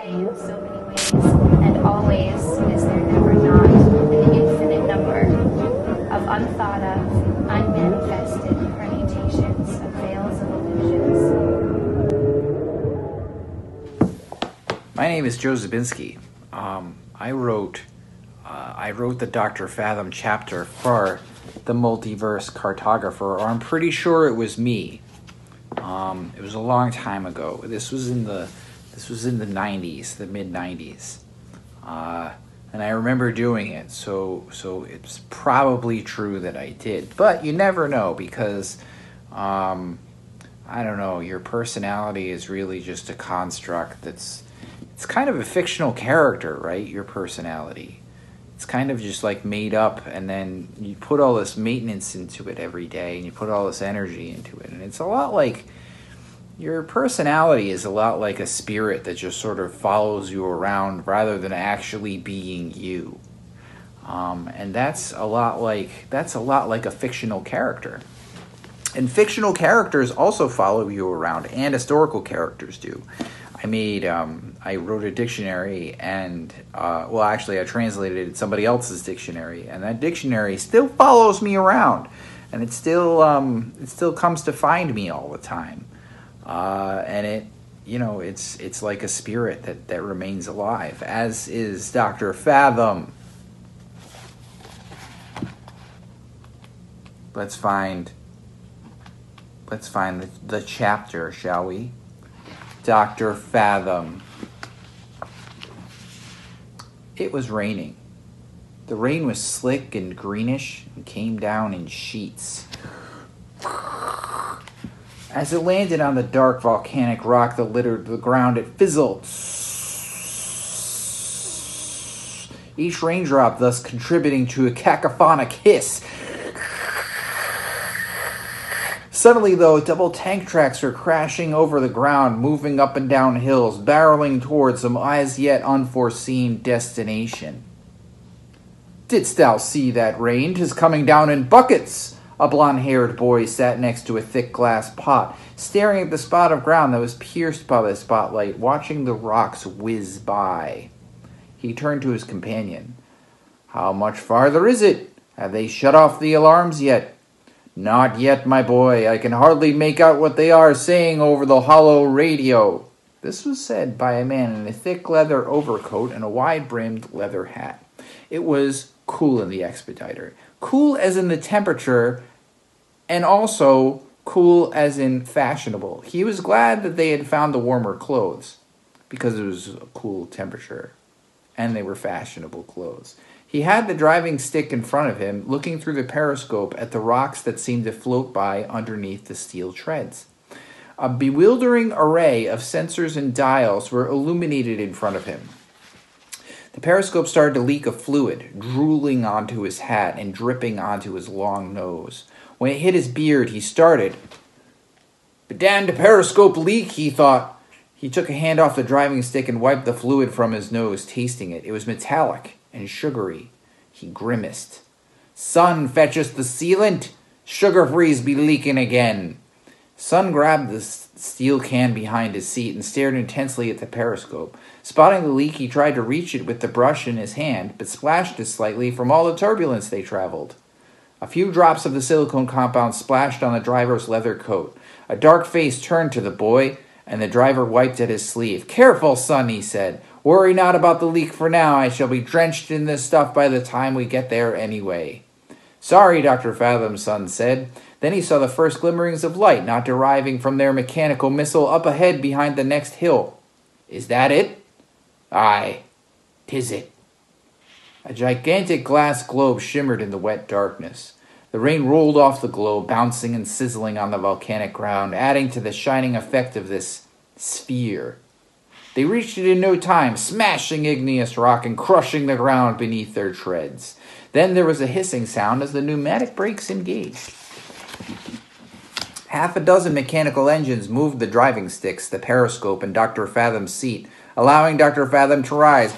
play in so many ways, and always is there never not an infinite number of unthought of, unmanifested permutations of veils of illusions. My name is Joe Zabinski. Um, I wrote uh, I wrote the Doctor Fathom chapter for the Multiverse Cartographer, or I'm pretty sure it was me. Um, it was a long time ago. This was in the this was in the 90s, the mid 90s, uh, and I remember doing it. So so it's probably true that I did, but you never know because. Um, I don't know, your personality is really just a construct that's it's kind of a fictional character, right? Your personality. It's kind of just like made up and then you put all this maintenance into it every day and you put all this energy into it. And it's a lot like your personality is a lot like a spirit that just sort of follows you around rather than actually being you. Um, and that's a lot like that's a lot like a fictional character. And fictional characters also follow you around, and historical characters do. I made, um, I wrote a dictionary, and uh, well, actually, I translated somebody else's dictionary, and that dictionary still follows me around, and it still, um, it still comes to find me all the time, uh, and it, you know, it's it's like a spirit that that remains alive, as is Doctor Fathom. Let's find. Let's find the, the chapter, shall we? Dr. Fathom. It was raining. The rain was slick and greenish and came down in sheets. As it landed on the dark volcanic rock that littered the ground, it fizzled. Each raindrop thus contributing to a cacophonic hiss Suddenly, though, double tank tracks are crashing over the ground, moving up and down hills, barreling towards some as yet unforeseen destination. Didst thou see that rain? rain? 'Tis coming down in buckets! A blond haired boy sat next to a thick glass pot, staring at the spot of ground that was pierced by the spotlight, watching the rocks whiz by. He turned to his companion. How much farther is it? Have they shut off the alarms yet? Not yet, my boy. I can hardly make out what they are saying over the hollow radio. This was said by a man in a thick leather overcoat and a wide brimmed leather hat. It was cool in the expediter. Cool as in the temperature, and also cool as in fashionable. He was glad that they had found the warmer clothes because it was a cool temperature and they were fashionable clothes. He had the driving stick in front of him, looking through the periscope at the rocks that seemed to float by underneath the steel treads. A bewildering array of sensors and dials were illuminated in front of him. The periscope started to leak a fluid, drooling onto his hat and dripping onto his long nose. When it hit his beard, he started. But damned periscope leak, he thought. He took a hand off the driving stick and wiped the fluid from his nose, tasting it. It was metallic and sugary. He grimaced. Sun, fetch us the sealant. Sugar freeze be leaking again. Sun grabbed the steel can behind his seat and stared intensely at the periscope. Spotting the leak, he tried to reach it with the brush in his hand, but splashed it slightly from all the turbulence they traveled. A few drops of the silicone compound splashed on the driver's leather coat. A dark face turned to the boy, and the driver wiped at his sleeve. Careful, son, he said. Worry not about the leak for now. I shall be drenched in this stuff by the time we get there anyway. Sorry, Dr. Fathom's son said. Then he saw the first glimmerings of light not deriving from their mechanical missile up ahead behind the next hill. Is that it? Aye, tis it. A gigantic glass globe shimmered in the wet darkness. The rain rolled off the globe, bouncing and sizzling on the volcanic ground, adding to the shining effect of this sphere. They reached it in no time, smashing igneous rock and crushing the ground beneath their treads. Then there was a hissing sound as the pneumatic brakes engaged. Half a dozen mechanical engines moved the driving sticks, the periscope, and Dr. Fathom's seat, allowing Dr. Fathom to rise.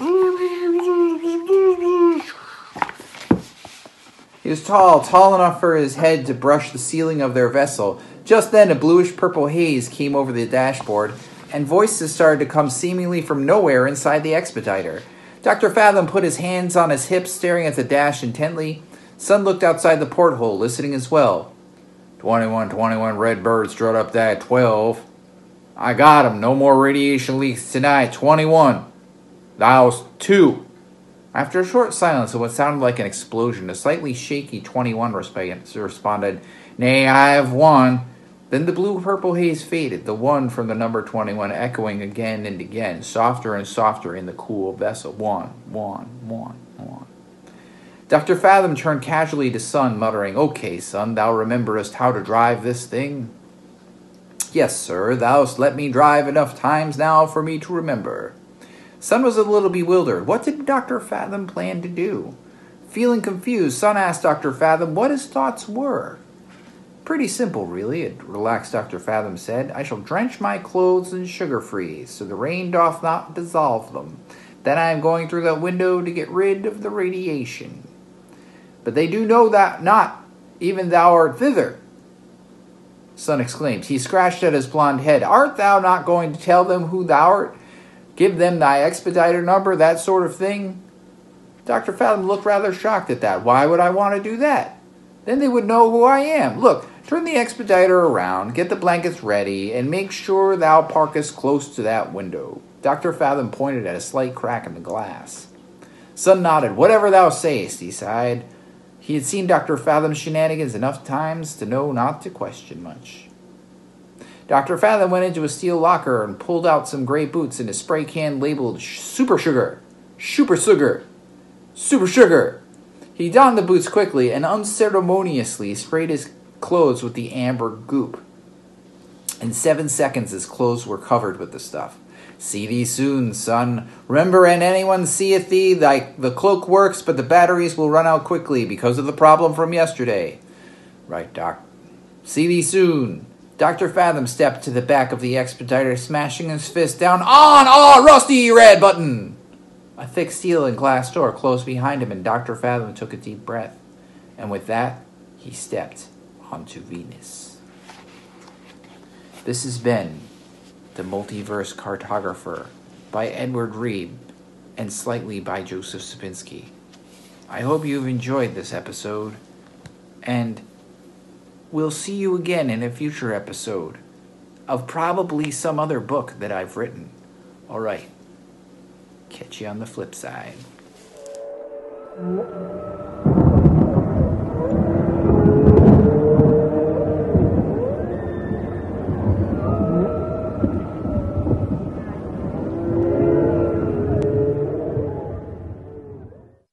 He was tall, tall enough for his head to brush the ceiling of their vessel. Just then, a bluish purple haze came over the dashboard, and voices started to come seemingly from nowhere inside the expediter. Dr. Fathom put his hands on his hips, staring at the dash intently. Sun looked outside the porthole, listening as well. 21 21 Red Bird strut up that 12. I got him. No more radiation leaks tonight. 21. Thou's 2. After a short silence of what sounded like an explosion, a slightly shaky 21 resp- responded, Nay, I have one. Then the blue purple haze faded, the one from the number 21 echoing again and again, softer and softer in the cool vessel. One, one, one, one. Dr. Fathom turned casually to Sun, muttering, Okay, son, thou rememberest how to drive this thing? Yes, sir, thou'st let me drive enough times now for me to remember. Sun was a little bewildered. What did Dr. Fathom plan to do? Feeling confused, Sun asked Dr. Fathom what his thoughts were. Pretty simple, really, it relaxed Dr. Fathom said. I shall drench my clothes in sugar free, so the rain doth not dissolve them. Then I am going through that window to get rid of the radiation. But they do know that not, even thou art thither. Sun exclaimed. He scratched at his blond head. Art thou not going to tell them who thou art? Give them thy expediter number, that sort of thing? Dr. Fathom looked rather shocked at that. Why would I want to do that? Then they would know who I am. Look, Turn the expediter around, get the blankets ready, and make sure thou parkest close to that window. Dr. Fathom pointed at a slight crack in the glass. Sun nodded. Whatever thou sayest, he sighed. He had seen Dr. Fathom's shenanigans enough times to know not to question much. Dr. Fathom went into a steel locker and pulled out some gray boots and a spray can labeled Super Sugar. Super Sugar. Super Sugar. He donned the boots quickly and unceremoniously sprayed his clothes with the amber goop. In seven seconds, his clothes were covered with the stuff. See thee soon, son. Remember, and anyone seeth thee, thy, the cloak works, but the batteries will run out quickly because of the problem from yesterday. Right, Doc. See thee soon. Dr. Fathom stepped to the back of the expediter, smashing his fist down on a rusty red button. A thick steel and glass door closed behind him, and Dr. Fathom took a deep breath. And with that, he stepped onto Venus. This has been The Multiverse Cartographer by Edward Reed and slightly by Joseph Zabinski. I hope you've enjoyed this episode, and we'll see you again in a future episode of probably some other book that I've written. All right. Catch you on the flip side.